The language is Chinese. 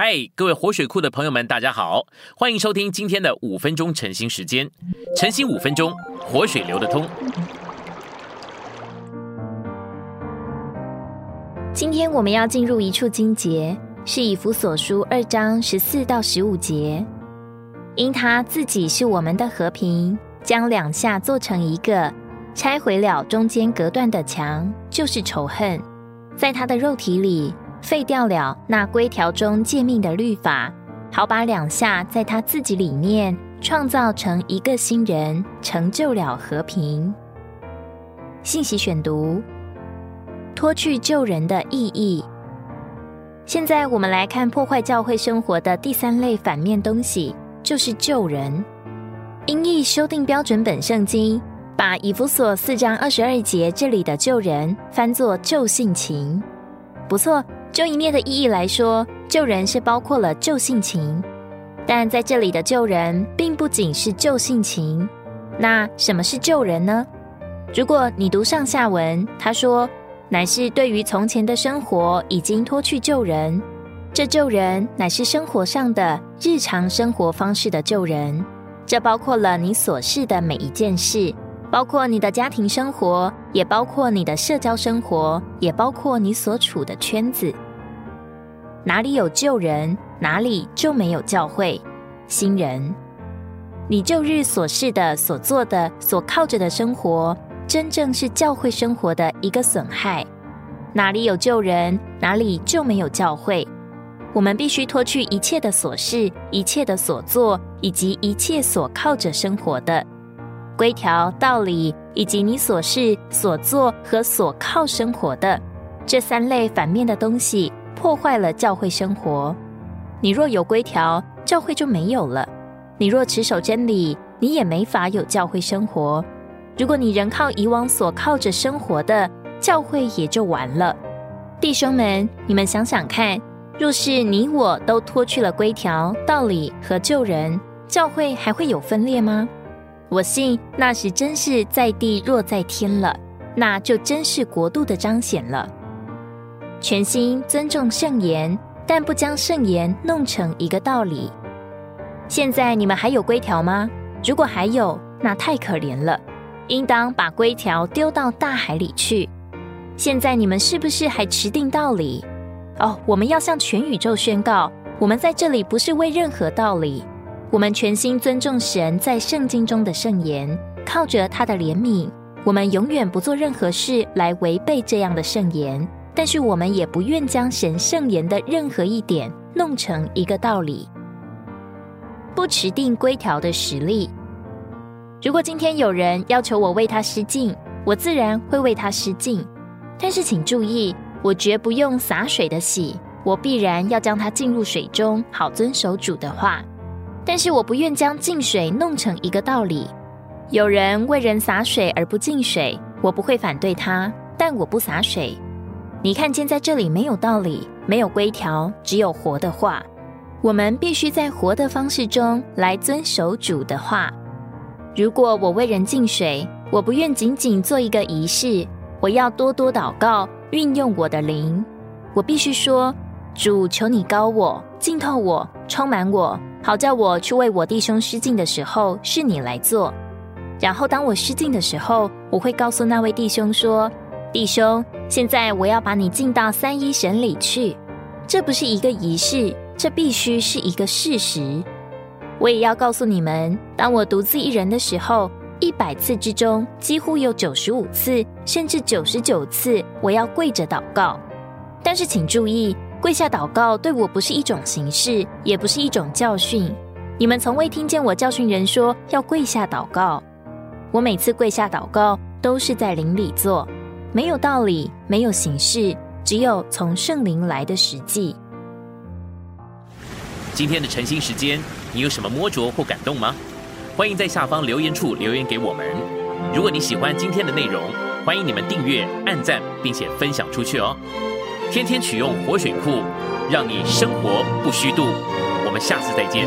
嗨，各位活水库的朋友们，大家好，欢迎收听今天的五分钟晨兴时间。晨兴五分钟，活水流得通。今天我们要进入一处经节，是以弗所书二章十四到十五节。因他自己是我们的和平，将两下做成一个，拆毁了中间隔断的墙，就是仇恨，在他的肉体里。废掉了那规条中诫命的律法，好把两下在他自己里面创造成一个新人，成就了和平。信息选读：脱去救人的意义。现在我们来看破坏教会生活的第三类反面东西，就是救人。音译修订标准本圣经，把以弗所四章二十二节这里的救人翻作救性情，不错。就一面的意义来说，救人是包括了救性情，但在这里的救人并不仅是救性情。那什么是救人呢？如果你读上下文，他说乃是对于从前的生活已经脱去救人，这救人乃是生活上的日常生活方式的救人，这包括了你所事的每一件事。包括你的家庭生活，也包括你的社交生活，也包括你所处的圈子。哪里有救人，哪里就没有教会新人。你旧日所事的、所做的、所靠着的生活，真正是教会生活的一个损害。哪里有救人，哪里就没有教会。我们必须脱去一切的琐事、一切的所做，以及一切所靠着生活的。规条、道理，以及你所事、所做和所靠生活的这三类反面的东西，破坏了教会生活。你若有规条，教会就没有了；你若持守真理，你也没法有教会生活。如果你仍靠以往所靠着生活的，教会也就完了。弟兄们，你们想想看，若是你我都脱去了规条、道理和救人，教会还会有分裂吗？我信那时真是在地若在天了，那就真是国度的彰显了。全心尊重圣言，但不将圣言弄成一个道理。现在你们还有规条吗？如果还有，那太可怜了，应当把规条丢到大海里去。现在你们是不是还持定道理？哦，我们要向全宇宙宣告，我们在这里不是为任何道理。我们全心尊重神在圣经中的圣言，靠着他的怜悯，我们永远不做任何事来违背这样的圣言。但是我们也不愿将神圣言的任何一点弄成一个道理，不持定规条的实力。如果今天有人要求我为他施敬，我自然会为他施敬。但是请注意，我绝不用洒水的洗，我必然要将它浸入水中，好遵守主的话。但是我不愿将进水弄成一个道理。有人为人洒水而不进水，我不会反对他，但我不洒水。你看见在这里没有道理，没有规条，只有活的话。我们必须在活的方式中来遵守主的话。如果我为人进水，我不愿仅仅做一个仪式，我要多多祷告，运用我的灵。我必须说：主，求你高我，浸透我，充满我。好叫我去为我弟兄施敬的时候，是你来做。然后当我施敬的时候，我会告诉那位弟兄说：“弟兄，现在我要把你进到三一神里去。这不是一个仪式，这必须是一个事实。我也要告诉你们，当我独自一人的时候，一百次之中，几乎有九十五次，甚至九十九次，我要跪着祷告。但是请注意。”跪下祷告对我不是一种形式，也不是一种教训。你们从未听见我教训人说要跪下祷告。我每次跪下祷告都是在灵里做，没有道理，没有形式，只有从圣灵来的实际。今天的晨兴时间，你有什么摸着或感动吗？欢迎在下方留言处留言给我们。如果你喜欢今天的内容，欢迎你们订阅、按赞，并且分享出去哦。天天取用活水库，让你生活不虚度。我们下次再见。